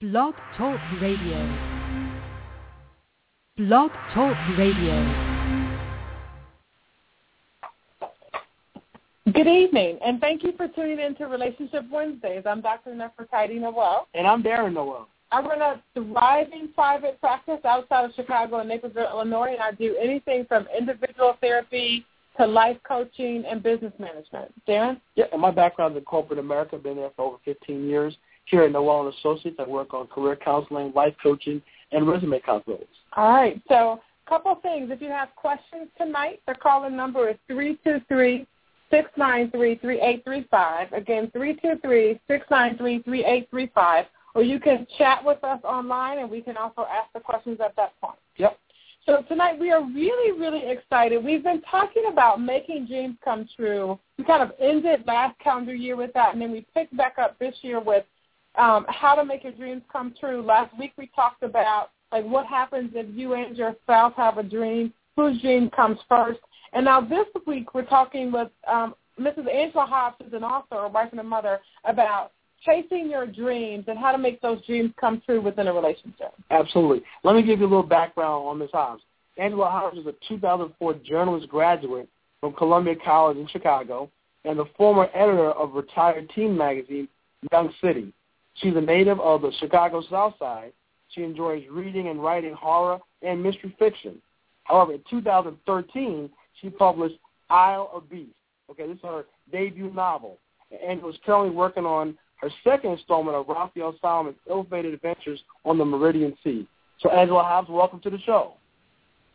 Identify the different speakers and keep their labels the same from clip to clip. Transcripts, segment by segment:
Speaker 1: Blog Talk Radio. Blog Talk Radio.
Speaker 2: Good evening, and thank you for tuning in to Relationship Wednesdays. I'm Dr. Nefertiti Noel.
Speaker 3: And I'm Darren Noel.
Speaker 2: I run a thriving private practice outside of Chicago in Naperville, Illinois, and I do anything from individual therapy to life coaching and business management. Darren?
Speaker 3: Yeah, and my background is in corporate America. I've been there for over 15 years. Here at Noel and Associates, I work on career counseling, life coaching, and resume counseling.
Speaker 2: All right. So a couple things. If you have questions tonight, the call-in number is 323 693 3835. Again, 323 693 3835. Or you can chat with us online, and we can also ask the questions at that point.
Speaker 3: Yep.
Speaker 2: So tonight we are really, really excited. We've been talking about making dreams come true. We kind of ended last calendar year with that, and then we picked back up this year with um, how to make your dreams come true. Last week we talked about like what happens if you and your spouse have a dream, whose dream comes first. And now this week we're talking with um, Mrs. Angela Hobbs, who's an author, a wife and a mother, about chasing your dreams and how to make those dreams come true within a relationship.
Speaker 3: Absolutely. Let me give you a little background on Ms. Hobbs. Angela Hobbs is a 2004 journalist graduate from Columbia College in Chicago and the former editor of retired teen magazine Young City. She's a native of the Chicago South Side. She enjoys reading and writing horror and mystery fiction. However, in 2013, she published Isle of Beasts. Okay, this is her debut novel. And was currently working on her second installment of Raphael Solomon's ill-fated adventures on the Meridian Sea. So, Angela Hobbs, welcome to the show.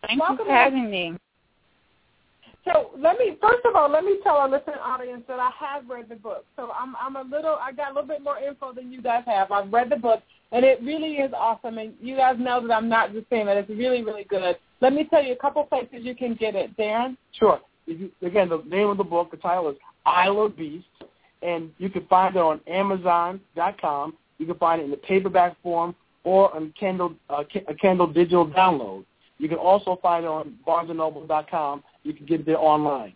Speaker 4: Thank
Speaker 2: welcome
Speaker 4: you for having me.
Speaker 2: So let me first of all let me tell our listening audience that I have read the book. So I'm I'm a little I got a little bit more info than you guys have. I've read the book and it really is awesome. And you guys know that I'm not just saying that it's really really good. Let me tell you a couple places you can get it, Darren.
Speaker 3: Sure. You, again, the name of the book, the title is Isle of Beasts, and you can find it on Amazon.com. You can find it in the paperback form or on Kindle uh, a Kindle digital download. You can also find it on BarnesandNoble.com. You can get it there online.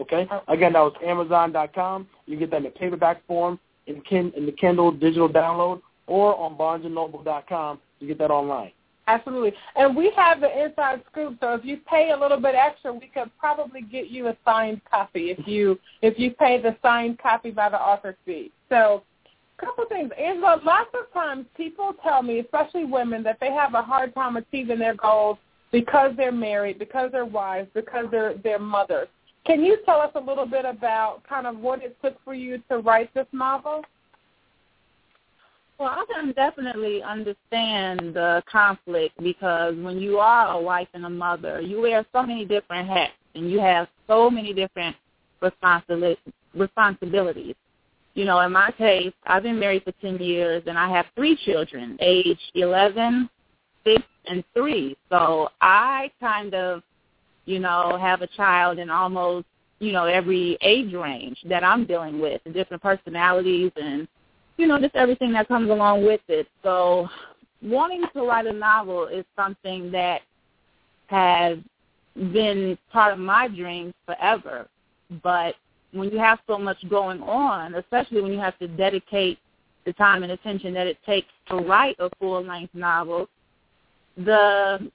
Speaker 3: Okay? Oh. Again, that was Amazon.com. You can get that in the paperback form, in, kin, in the Kindle digital download, or on BarnesandNoble.com. You get that online.
Speaker 2: Absolutely. And we have the inside scoop, so if you pay a little bit extra, we could probably get you a signed copy if you if you pay the signed copy by the author fee. So a couple things. Angela, lots of times people tell me, especially women, that they have a hard time achieving their goals because they're married, because they're wives, because they're they're mothers. Can you tell us a little bit about kind of what it took for you to write this novel?
Speaker 4: Well, I can definitely understand the conflict because when you are a wife and a mother, you wear so many different hats and you have so many different responsibilities. You know, in my case, I've been married for 10 years and I have three children, age 11, 6, and 3. So I kind of, you know, have a child in almost, you know, every age range that I'm dealing with, and different personalities and you know, just everything that comes along with it. So wanting to write a novel is something that has been part of my dreams forever. But when you have so much going on, especially when you have to dedicate the time and attention that it takes to write a full-length novel, the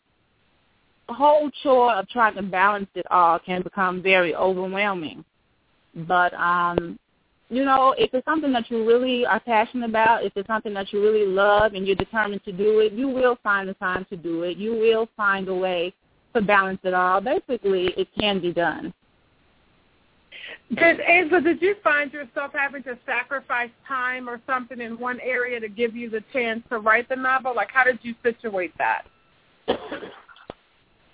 Speaker 4: whole chore of trying to balance it all can become very overwhelming. But um, you know, if it's something that you really are passionate about, if it's something that you really love and you're determined to do it, you will find the time to do it. You will find a way to balance it all. Basically, it can be done.
Speaker 2: Did Angela, did you find yourself having to sacrifice time or something in one area to give you the chance to write the novel? Like, how did you situate that?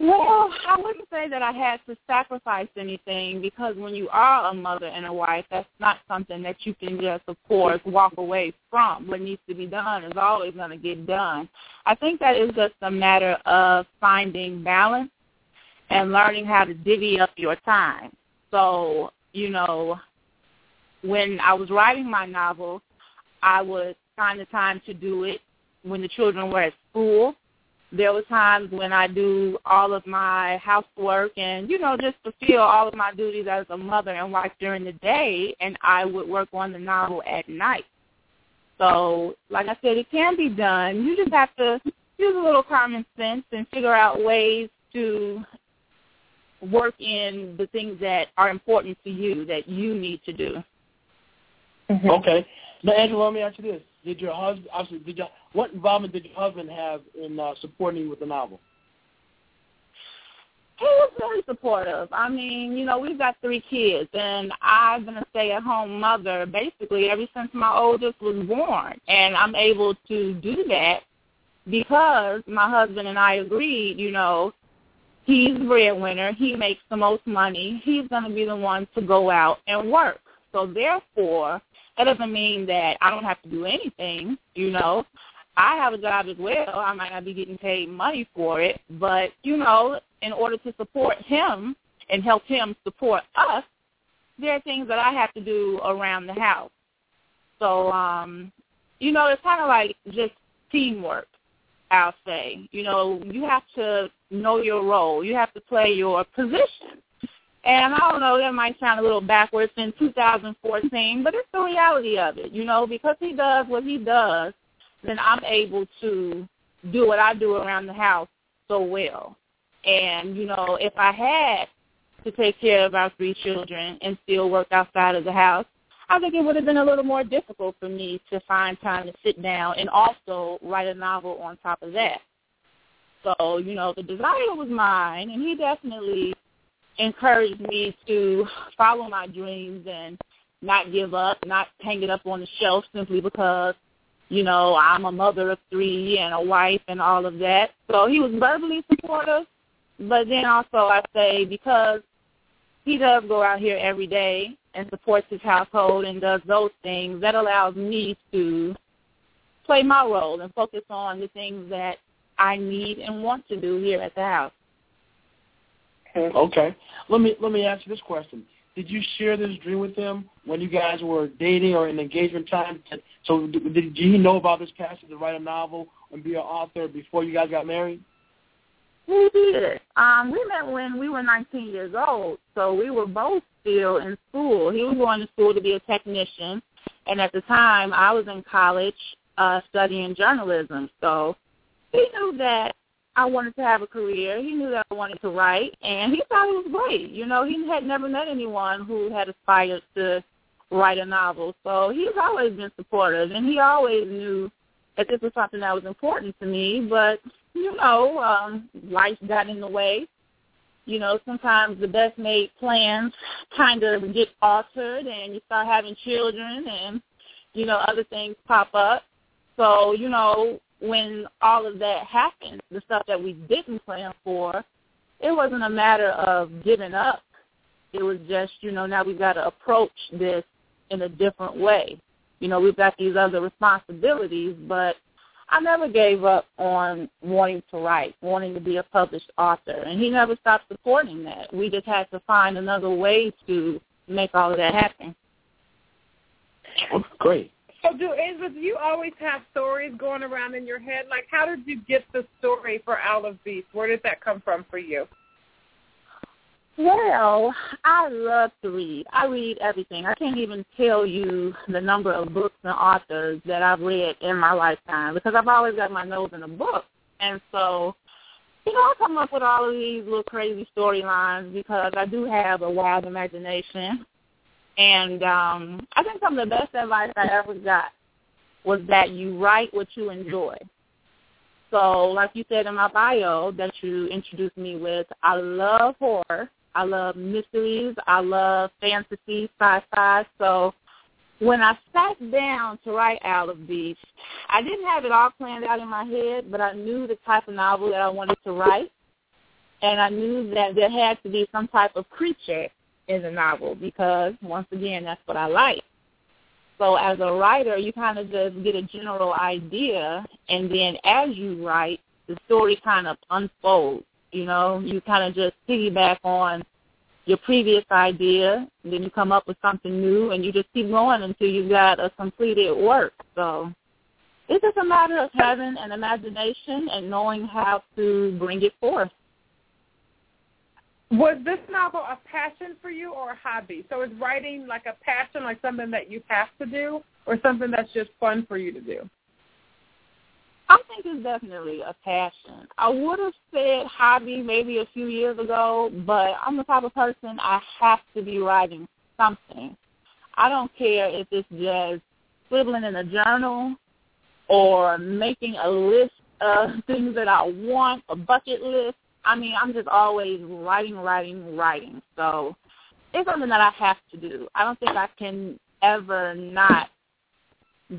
Speaker 4: Well, I wouldn't say that I had to sacrifice anything because when you are a mother and a wife, that's not something that you can just, of course, walk away from. What needs to be done is always going to get done. I think that is just a matter of finding balance and learning how to divvy up your time. So, you know, when I was writing my novel, I would find the time to do it when the children were at school there were times when I do all of my housework and, you know, just fulfill all of my duties as a mother and wife during the day, and I would work on the novel at night. So, like I said, it can be done. You just have to use a little common sense and figure out ways to work in the things that are important to you that you need to do.
Speaker 3: Mm-hmm. Okay. Now, Angela, let me ask you this: Did your husband, obviously, did your, what involvement did your husband have in uh, supporting you with the novel?
Speaker 4: He was very supportive. I mean, you know, we've got three kids, and I've been a stay-at-home mother basically ever since my oldest was born, and I'm able to do that because my husband and I agreed, you know, he's the breadwinner, he makes the most money, he's going to be the one to go out and work. So therefore, that doesn't mean that I don't have to do anything, you know. I have a job as well. I might not be getting paid money for it, but you know, in order to support him and help him support us, there are things that I have to do around the house. So, um, you know, it's kind of like just teamwork. I'll say, you know, you have to know your role. You have to play your position. And I don't know, that might sound a little backwards in 2014, but it's the reality of it. You know, because he does what he does, then I'm able to do what I do around the house so well. And, you know, if I had to take care of our three children and still work outside of the house, I think it would have been a little more difficult for me to find time to sit down and also write a novel on top of that. So, you know, the desire was mine, and he definitely encouraged me to follow my dreams and not give up, not hang it up on the shelf simply because you know, I'm a mother of three and a wife and all of that. So he was verbally supportive, but then also I say because he does go out here every day and supports his household and does those things, that allows me to play my role and focus on the things that I need and want to do here at the house.
Speaker 3: Okay. Let me let me ask you this question. Did you share this dream with him when you guys were dating or in engagement time? So did, did he know about this passion to write a novel and be an author before you guys got married?
Speaker 4: We did. Um, we met when we were 19 years old, so we were both still in school. He was going to school to be a technician, and at the time I was in college uh, studying journalism. So he knew that I wanted to have a career. He knew that I wanted to write, and he thought it was great. You know, he had never met anyone who had aspired to write a novel, so he's always been supportive, and he always knew that this was something that was important to me. But you know, um, life got in the way. You know, sometimes the best made plans kind of get altered, and you start having children, and you know, other things pop up. So, you know, when all of that happened, the stuff that we didn't plan for, it wasn't a matter of giving up. It was just, you know, now we've got to approach this in a different way. You know, we've got these other responsibilities, but I never gave up on wanting to write, wanting to be a published author, and he never stopped supporting that. We just had to find another way to make all of that happen.
Speaker 3: Oh, great.
Speaker 2: So, do do you always have stories going around in your head? Like, how did you get the story for of Beasts? Where did that come from for you?
Speaker 4: Well, I love to read. I read everything. I can't even tell you the number of books and authors that I've read in my lifetime because I've always got my nose in a book. And so, you know, I come up with all of these little crazy storylines because I do have a wild imagination. And um, I think some of the best advice I ever got was that you write what you enjoy. So, like you said in my bio that you introduced me with, I love horror. I love mysteries. I love fantasy, sci-fi. So when I sat down to write Isle of Beasts, I didn't have it all planned out in my head, but I knew the type of novel that I wanted to write. And I knew that there had to be some type of creature in the novel because, once again, that's what I like. So as a writer, you kind of just get a general idea, and then as you write, the story kind of unfolds. You know, you kind of just piggyback on your previous idea, and then you come up with something new, and you just keep going until you've got a completed work. So it's just a matter of having an imagination and knowing how to bring it forth.
Speaker 2: Was this novel a passion for you or a hobby? So is writing like a passion, like something that you have to do, or something that's just fun for you to do?
Speaker 4: I think it's definitely a passion. I would have said hobby maybe a few years ago, but I'm the type of person I have to be writing something. I don't care if it's just scribbling in a journal or making a list of things that I want, a bucket list. I mean, I'm just always writing, writing, writing. So it's something that I have to do. I don't think I can ever not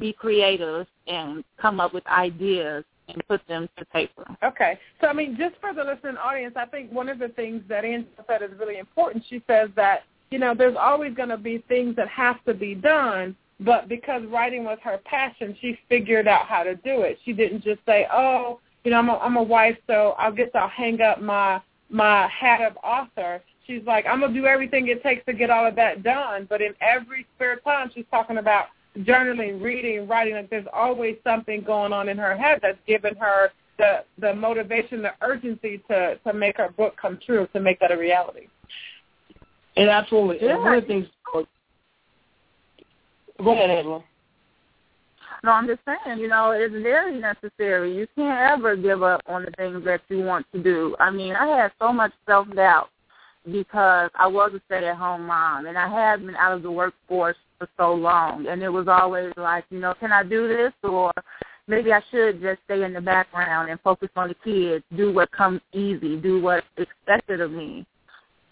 Speaker 4: be creative and come up with ideas and put them to paper.
Speaker 2: Okay. So, I mean, just for the listening audience, I think one of the things that Angela said is really important. She says that, you know, there's always going to be things that have to be done, but because writing was her passion, she figured out how to do it. She didn't just say, oh, you know, I'm a, I'm a wife, so I guess I'll hang up my my hat of author. She's like, I'm gonna do everything it takes to get all of that done. But in every spare time, she's talking about journaling, reading, writing. Like there's always something going on in her head that's giving her the the motivation, the urgency to to make her book come true, to make that a reality.
Speaker 3: And absolutely,
Speaker 2: Yeah.
Speaker 3: and one of the things. Go ahead, Angela.
Speaker 4: No, I'm just saying, you know, it's very necessary. You can't ever give up on the things that you want to do. I mean, I had so much self doubt because I was a stay at home mom and I had been out of the workforce for so long and it was always like, you know, can I do this or maybe I should just stay in the background and focus on the kids, do what comes easy, do what's expected of me.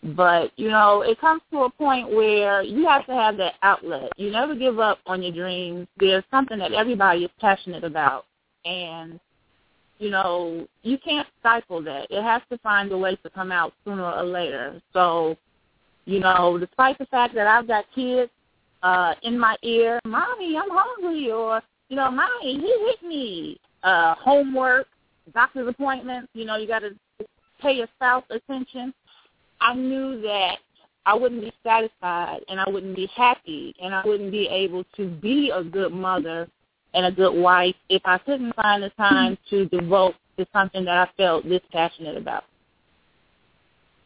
Speaker 4: But, you know, it comes to a point where you have to have that outlet. You never give up on your dreams. There's something that everybody is passionate about. And, you know, you can't stifle that. It has to find a way to come out sooner or later. So, you know, despite the fact that I've got kids uh in my ear, Mommy, I'm hungry or, you know, Mommy, he hit me. Uh homework, doctor's appointments, you know, you gotta pay your spouse attention. I knew that I wouldn't be satisfied and I wouldn't be happy and I wouldn't be able to be a good mother and a good wife if I couldn't find the time to devote to something that I felt this passionate about.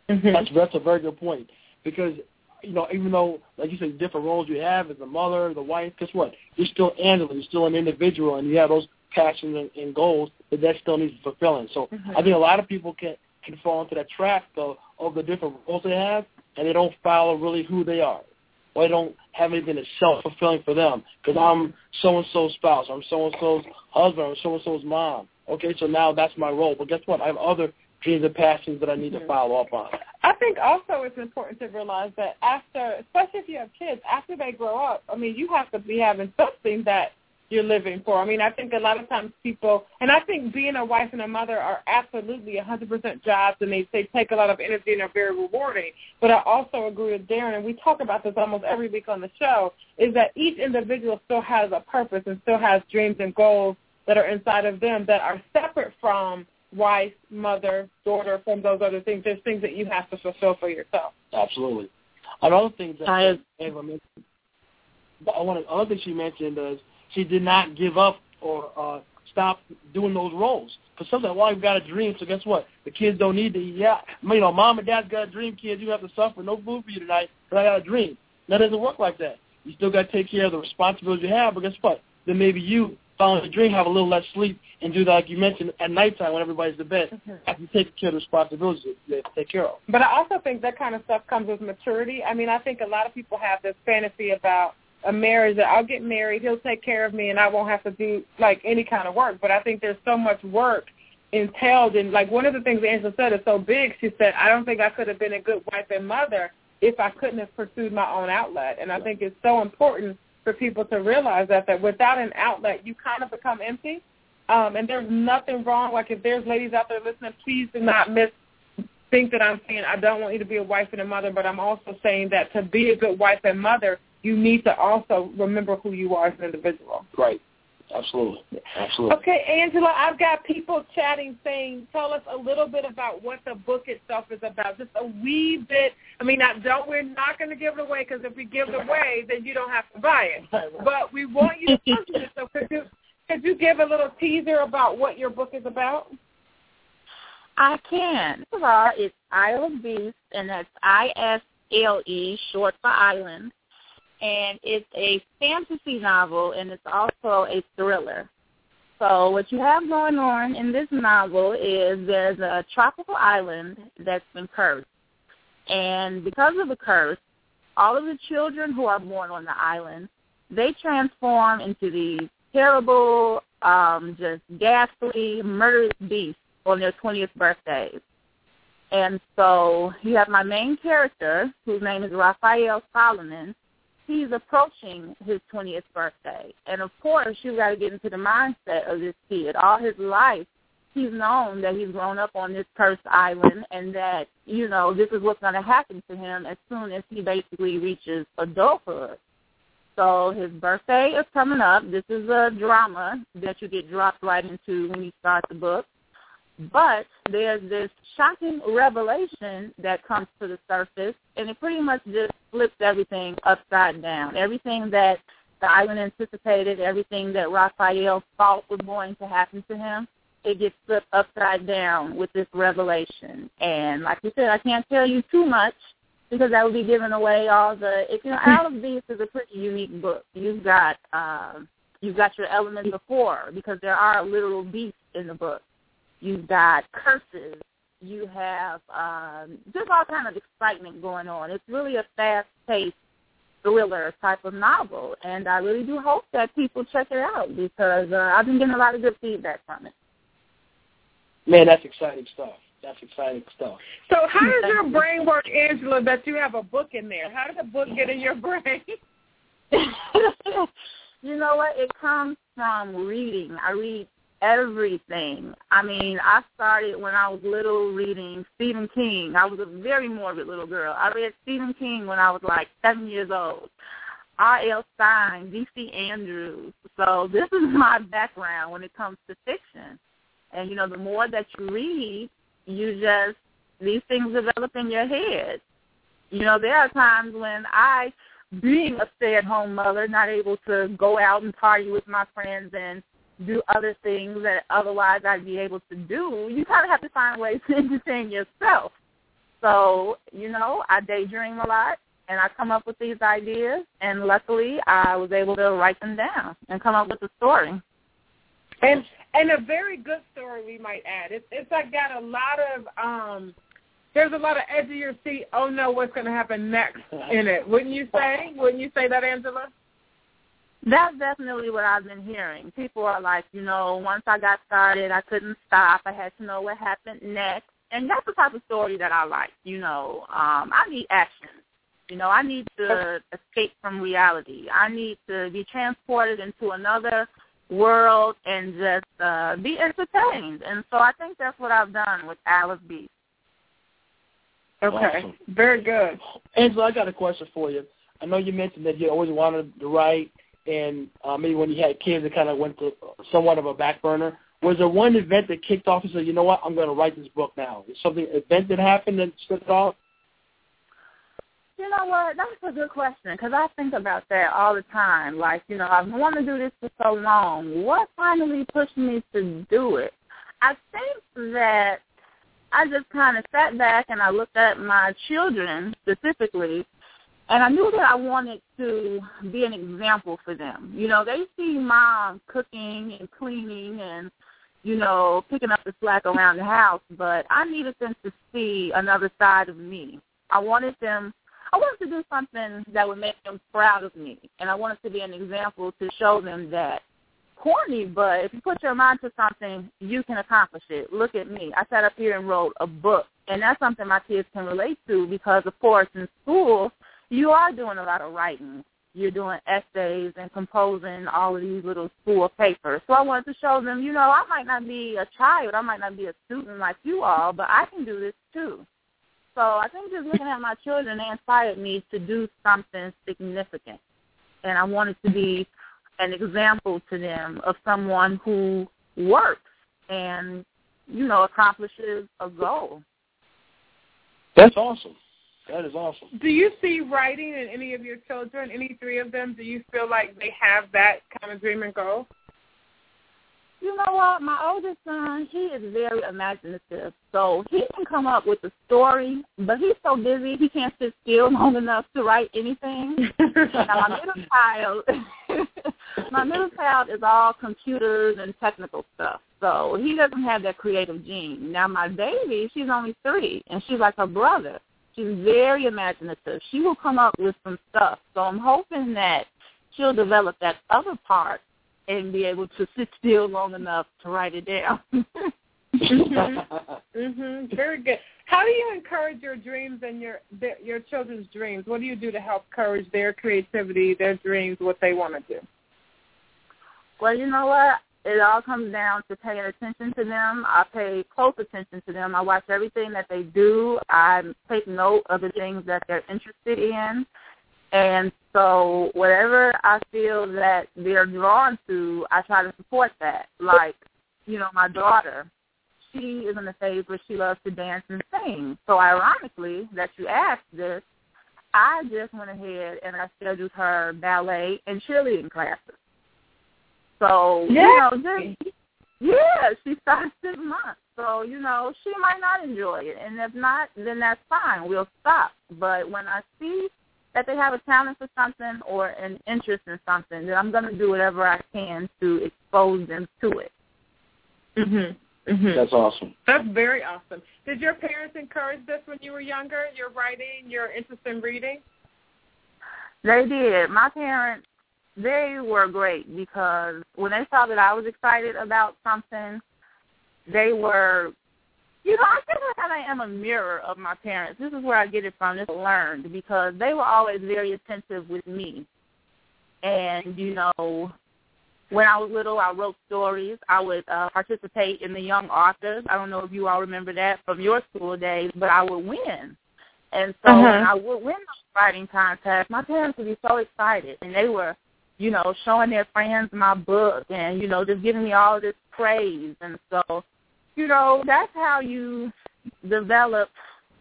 Speaker 4: Mm-hmm.
Speaker 3: That's that's a very good point because you know even though like you said different roles you have as a mother, the wife, guess what? You're still Angela. You're still an individual, and you have those passions and, and goals that that still needs fulfilling. So mm-hmm. I think a lot of people can can fall into that trap though of the different roles they have, and they don't follow really who they are, or they don't have anything that's self fulfilling for them. Because I'm so and so's spouse, I'm so and so's husband, I'm so and so's mom. Okay, so now that's my role. But guess what? I have other dreams and passions that I need to mm-hmm. follow up on.
Speaker 2: I think also it's important to realize that after, especially if you have kids, after they grow up, I mean, you have to be having something that you're living for. I mean, I think a lot of times people, and I think being a wife and a mother are absolutely 100% jobs, and they, they take a lot of energy and are very rewarding. But I also agree with Darren, and we talk about this almost every week on the show, is that each individual still has a purpose and still has dreams and goals that are inside of them that are separate from wife, mother, daughter, from those other things. There's things that you have to fulfill for yourself.
Speaker 3: Absolutely. Another thing that
Speaker 4: I-
Speaker 3: Angela mentioned, but one another thing she mentioned is she did not give up or uh, stop doing those roles. Because sometimes, well, you've got a dream, so guess what? The kids don't need to eat. Yeah, you know, mom and dad's got a dream, kids. You have to suffer. No food for you tonight because I got a dream. That doesn't work like that. You still got to take care of the responsibilities you have, but guess what? Then maybe you, following the dream, have a little less sleep and do that, like you mentioned, at nighttime when everybody's to bed. After you take care of the responsibilities that you have to take care of.
Speaker 2: But I also think that kind of stuff comes with maturity. I mean, I think a lot of people have this fantasy about a marriage that I'll get married, he'll take care of me, and I won't have to do like any kind of work. But I think there's so much work entailed in like one of the things Angela said is so big. She said, I don't think I could have been a good wife and mother if I couldn't have pursued my own outlet. And I think it's so important for people to realize that that without an outlet, you kind of become empty. Um, and there's nothing wrong. Like if there's ladies out there listening, please do not miss think that I'm saying I don't want you to be a wife and a mother, but I'm also saying that to be a good wife and mother, you need to also remember who you are as an individual.
Speaker 3: Right. Absolutely. Absolutely.
Speaker 2: Okay, Angela, I've got people chatting saying, tell us a little bit about what the book itself is about. Just a wee bit. I mean, I don't. We're not going to give it away because if we give it away, then you don't have to buy it. But we want you to purchase it. So could you could you give a little teaser about what your book is about?
Speaker 4: I can. First of all, it's Isle of Beasts, and that's I-S-L-E, short for island. And it's a fantasy novel, and it's also a thriller. So what you have going on in this novel is there's a tropical island that's been cursed. And because of the curse, all of the children who are born on the island, they transform into these terrible, um, just ghastly, murderous beasts on their 20th birthdays. And so you have my main character, whose name is Raphael Solomon. He's approaching his 20th birthday. And of course, you've got to get into the mindset of this kid. All his life, he's known that he's grown up on this cursed island and that, you know, this is what's going to happen to him as soon as he basically reaches adulthood. So his birthday is coming up. This is a drama that you get dropped right into when you start the book. But there's this shocking revelation that comes to the surface, and it pretty much just flips everything upside down. Everything that the island anticipated, everything that Raphael thought was going to happen to him, it gets flipped upside down with this revelation. And like you said, I can't tell you too much because that would be giving away all the. If you know, Isle of Beasts is a pretty unique book. You've got um, you've got your elements of horror because there are literal beasts in the book. You've got curses. You have um, just all kind of excitement going on. It's really a fast-paced thriller type of novel, and I really do hope that people check it out because uh, I've been getting a lot of good feedback from it.
Speaker 3: Man, that's exciting stuff. That's exciting stuff.
Speaker 2: So how does your brain work, Angela, that you have a book in there? How did the book get in your brain?
Speaker 4: you know what? It comes from reading. I read everything. I mean, I started when I was little reading Stephen King. I was a very morbid little girl. I read Stephen King when I was like seven years old. R.L. Stine, V.C. Andrews. So this is my background when it comes to fiction. And, you know, the more that you read, you just these things develop in your head. You know, there are times when I, being a stay-at-home mother, not able to go out and party with my friends and do other things that otherwise I'd be able to do, you kind of have to find ways to entertain yourself. So, you know, I daydream a lot and I come up with these ideas and luckily I was able to write them down and come up with a story.
Speaker 2: And and a very good story we might add. It's it's like got a lot of um there's a lot of edge of your seat, oh no, what's gonna happen next in it. Wouldn't you say? Wouldn't you say that, Angela?
Speaker 4: That's definitely what I've been hearing. People are like, you know, once I got started I couldn't stop. I had to know what happened next. And that's the type of story that I like, you know. Um, I need action. You know, I need to escape from reality. I need to be transported into another world and just uh, be entertained. And so I think that's what I've done with Isle of Beasts
Speaker 2: Okay,
Speaker 3: Awesome.
Speaker 2: very good.
Speaker 3: Angela, I got a question for you. I know you mentioned that you always wanted to write, and uh, maybe when you had kids, it kind of went to somewhat of a back burner. Was there one event that kicked off and said, you know what, I'm going to write this book now? Is something event that happened that it off?
Speaker 4: You know what? That's a good question because I think about that all the time. Like, you know, I've wanted to do this for so long. What finally pushed me to do it? I think that I just kind of sat back and I looked at my children specifically, and I knew that I wanted to be an example for them. You know, they see mom cooking and cleaning and you know, picking up the slack around the house, but I needed them to see another side of me. I wanted them I wanted to do something that would make them proud of me, and I wanted to be an example to show them that corny, but if you put your mind to something, you can accomplish it. Look at me. I sat up here and wrote a book, and that's something my kids can relate to because, of course, in school, you are doing a lot of writing. You're doing essays and composing all of these little school papers. So I wanted to show them, you know, I might not be a child, I might not be a student like you all, but I can do this too. So I think just looking at my children, they inspired me to do something significant. And I wanted to be an example to them of someone who works and, you know, accomplishes a goal.
Speaker 3: That's awesome. That is awesome.
Speaker 2: Do you see writing in any of your children, any three of them? Do you feel like they have that kind of dream and goal?
Speaker 4: you know what? My oldest son, he is very imaginative. So he can come up with a story, but he's so busy he can't sit still long enough to write anything. now my middle child, my middle child is all computers and technical stuff. So he doesn't have that creative gene. Now my baby, she's only three, and she's like her brother. She's very imaginative. She will come up with some stuff. So I'm hoping that she'll develop that other part and be able to sit still long enough to write it down.
Speaker 2: mhm. Very good. How do you encourage your dreams and your your children's dreams? What do you do to help encourage their creativity, their dreams, what they want to do?
Speaker 4: Well, you know what? It all comes down to paying attention to them. I pay close attention to them. I watch everything that they do. I take note of the things that they're interested in. And so whatever I feel that they're drawn to, I try to support that. Like, you know, my daughter, she is in the phase where she loves to dance and sing. So ironically that you asked this, I just went ahead and I scheduled her ballet and cheerleading classes. So,
Speaker 2: yeah.
Speaker 4: you know, just, yeah, she starts this month. So, you know, she might not enjoy it. And if not, then that's fine. We'll stop. But when I see that they have a talent for something or an interest in something, then I'm going to do whatever I can to expose them to it.
Speaker 2: Mhm. Mhm.
Speaker 3: That's awesome.
Speaker 2: That's very awesome. Did your parents encourage this when you were younger? Your writing, your interest in reading?
Speaker 4: They did. My parents, they were great because when they saw that I was excited about something, they were you know, I feel like I am a mirror of my parents. This is where I get it from. This learned because they were always very attentive with me. And, you know, when I was little, I wrote stories. I would uh, participate in the Young Authors. I don't know if you all remember that from your school days, but I would win. And so
Speaker 2: uh-huh.
Speaker 4: when I would win those writing contests, my parents would be so excited. And they were, you know, showing their friends my book and, you know, just giving me all this praise. And so you know, that's how you develop.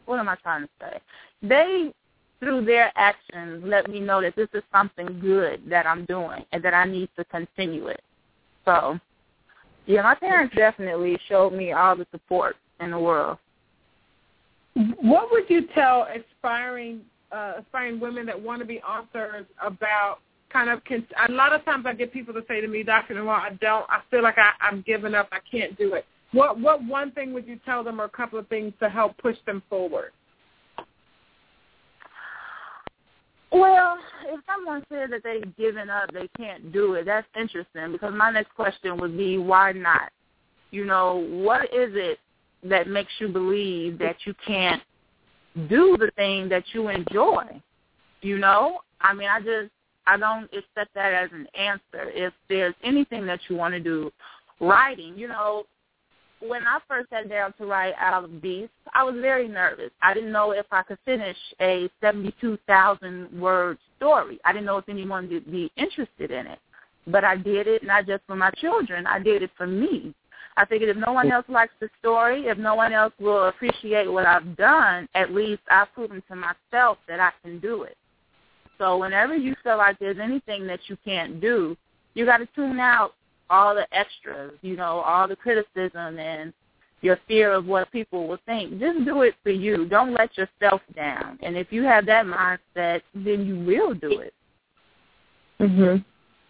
Speaker 4: What am I trying to say? They, through their actions, let me know that this is something good that I'm doing and that I need to continue it. So, yeah, my parents definitely showed me all the support in the world.
Speaker 2: What would you tell aspiring uh, aspiring women that want to be authors about kind of can, a lot of times I get people to say to me, Dr. Noel, I don't I feel like I, I'm giving up, I can't do it. What what one thing would you tell them, or a couple of things to help push them forward?
Speaker 4: Well, if someone said that they've given up, they can't do it. That's interesting because my next question would be, why not? You know, what is it that makes you believe that you can't do the thing that you enjoy? You know, I mean, I just I don't accept that as an answer. If there's anything that you want to do, writing, you know, when I first sat down to write Isle of Beasts, I was very nervous. I didn't know if I could finish a 72,000 word story. I didn't know if anyone would be interested in it. But I did it not just for my children. I did it for me. I figured if no one else likes the story, if no one else will appreciate what I've done, at least I've proven to myself that I can do it. So whenever you feel like there's anything that you can't do, you got to tune out all the extras, you know, all the criticism and your fear of what people will think. Just do it for you. Don't let yourself down. And if you have that mindset, then you will do it.
Speaker 2: Mhm.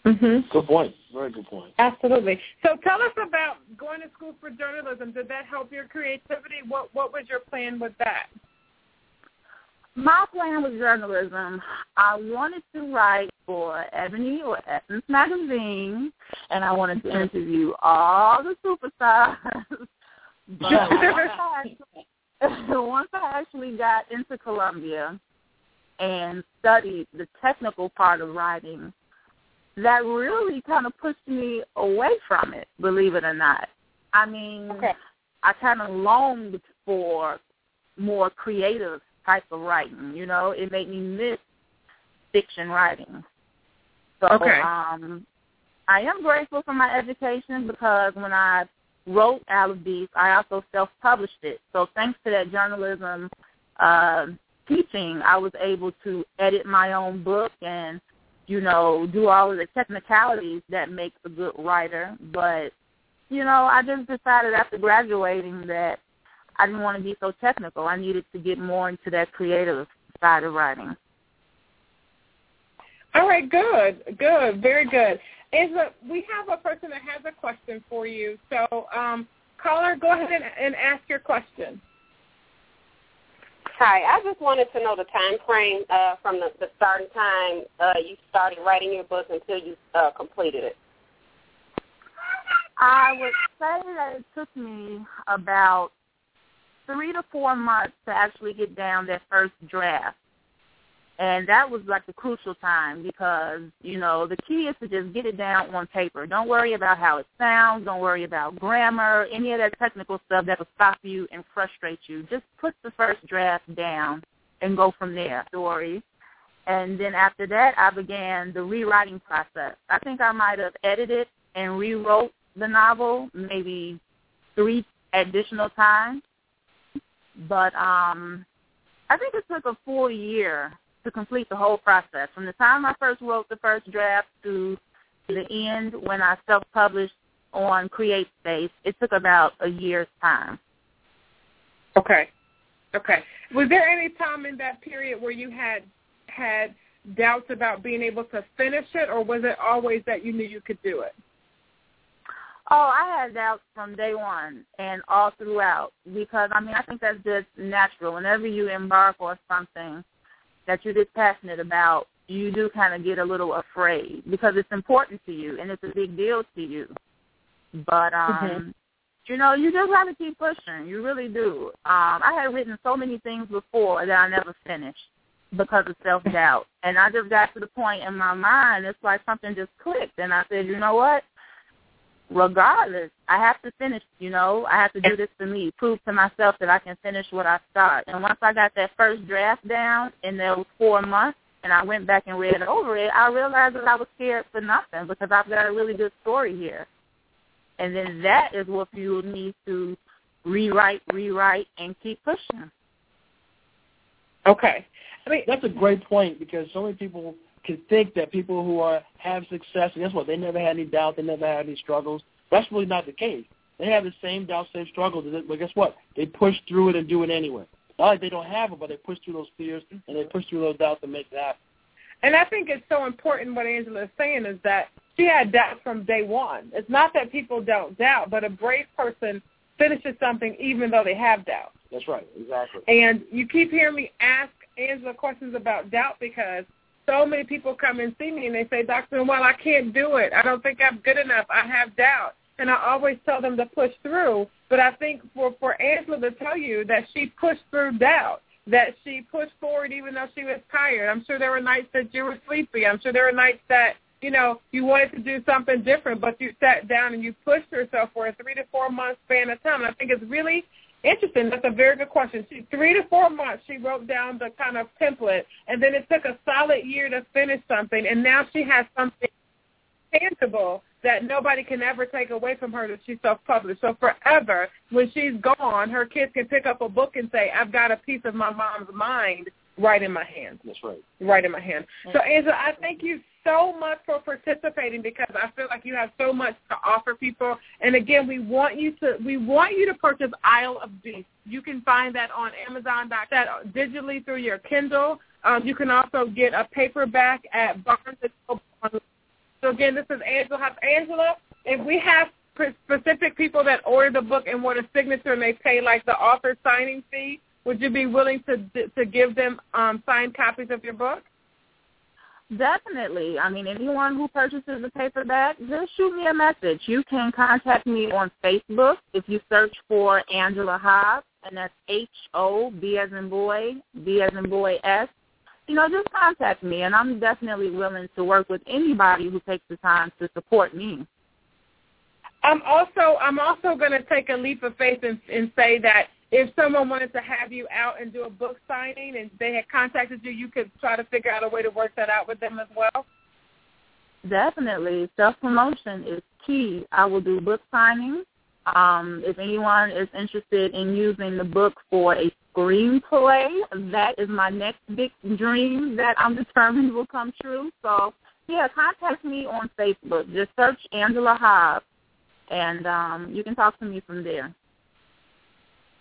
Speaker 2: Mhm.
Speaker 3: Good point. Very good point.
Speaker 2: Absolutely. So tell us about going to school for journalism. Did that help your creativity? What What was your plan with that?
Speaker 4: My plan with journalism, I wanted to write for Ebony or Essence magazine, and I wanted to interview all the superstars. but once I, actually, once I actually got into Columbia and studied the technical part of writing, that really kind of pushed me away from it, believe it or not. I mean,
Speaker 2: okay.
Speaker 4: I kind of longed for more creative type of writing. You know, it made me miss fiction writing. So
Speaker 2: okay.
Speaker 4: um, I am grateful for my education because when I wrote Isle of Beasts, I also self-published it. So thanks to that journalism uh, teaching, I was able to edit my own book and, you know, do all of the technicalities that makes a good writer. But you know, I just decided after graduating that I didn't want to be so technical. I needed to get more into that creative side of writing.
Speaker 2: All right, good, good, very good. Angela, we have a person that has a question for you. So, um, caller, go ahead and, and ask your question.
Speaker 5: Hi, I just wanted to know the time frame uh, from the, the starting time uh, you started writing your book until you uh, completed it.
Speaker 4: I would say that it took me about three to four months to actually get down that first draft. And that was like the crucial time because, you know, the key is to just get it down on paper. Don't worry about how it sounds. Don't worry about grammar, any of that technical stuff that will stop you and frustrate you. Just put the first draft down and go from there. Story. And then after that, I began the rewriting process. I think I might have edited and rewrote the novel maybe three additional times. But um I think it took a full year to complete the whole process. From the time I first wrote the first draft to the end when I self-published on CreateSpace, it took about a year's time.
Speaker 2: Okay. Okay. Was there any time in that period where you had had doubts about being able to finish it, or was it always that you knew you could do it?
Speaker 4: Oh, I had doubts from day one and all throughout because I mean I think that's just natural. Whenever you embark on something, that you're this passionate about, you do kind of get a little afraid because it's important to you and it's a big deal to you. But um mm-hmm. you know, you just have to keep pushing. You really do. Um I had written so many things before that I never finished because of self doubt. And I just got to the point in my mind it's like something just clicked and I said, You know what? Regardless, I have to finish, you know, I have to do this for me, prove to myself that I can finish what I start. And once I got that first draft down in those four months and I went back and read over it, I realized that I was scared for nothing because I've got a really good story here. And then that is what fueled me to rewrite, rewrite, and keep pushing.
Speaker 2: Okay. I
Speaker 3: mean, that's a great point because so many people can think that people who are have success, and guess what? They never had any doubt. They never had any struggles. That's really not the case. They have the same doubts, same struggles, but guess what? They push through it and do it anyway. Not like they don't have it, but they push through those fears and they push through those doubts and make it happen.
Speaker 2: And I think it's so important what Angela is saying is that she had doubts from day one. It's not that people don't doubt, but a brave person finishes something even though they have doubts.
Speaker 3: That's right, exactly.
Speaker 2: And you keep hearing me ask Angela questions about doubt because – so many people come and see me and they say, Dr. Well, I can't do it. I don't think I'm good enough. I have doubt. And I always tell them to push through. But I think for, for Angela to tell you that she pushed through doubt, that she pushed forward even though she was tired. I'm sure there were nights that you were sleepy. I'm sure there were nights that, you know, you wanted to do something different, but you sat down and you pushed yourself for a three to four month span of time. And I think it's really Interesting. That's a very good question. She, three to four months, she wrote down the kind of template, and then it took a solid year to finish something, and now she has something tangible that nobody can ever take away from her that she self-published. So forever, when she's gone, her kids can pick up a book and say, I've got a piece of my mom's mind right in my hand.
Speaker 3: That's right.
Speaker 2: Right in my hand. So Angela, I thank you so much for participating because I feel like you have so much to offer people. And again, we want you to we want you to purchase Isle of Beasts. You can find that on Amazon that digitally through your Kindle. Um, you can also get a paperback at Barnes and Noble. So again, this is Angela. Angela, if we have specific people that order the book and want a signature and they pay like the author signing fee, would you be willing to to give them um, signed copies of your book?
Speaker 4: Definitely. I mean, anyone who purchases the paperback, just shoot me a message. You can contact me on Facebook if you search for Angela Hobbs, and that's H O B as in boy, B as in boy S. You know, just contact me, and I'm definitely willing to work with anybody who takes the time to support me.
Speaker 2: I'm also I'm also going to take a leap of faith and, and say that if someone wanted to have you out and do a book signing and they had contacted you, you could try to figure out a way to work that out with them as well?
Speaker 4: Definitely. Self-promotion is key. I will do book signings. Um, if anyone is interested in using the book for a screenplay, that is my next big dream that I'm determined will come true. So, yeah, contact me on Facebook. Just search Angela Hobbs and um, you can talk to me from there.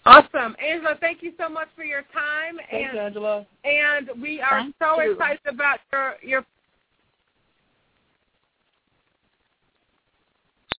Speaker 2: Awesome, Angela. Thank you so much for your time.
Speaker 3: Thanks,
Speaker 2: and
Speaker 3: Angela.
Speaker 2: and we are
Speaker 4: Thank
Speaker 2: so
Speaker 4: you.
Speaker 2: excited about your your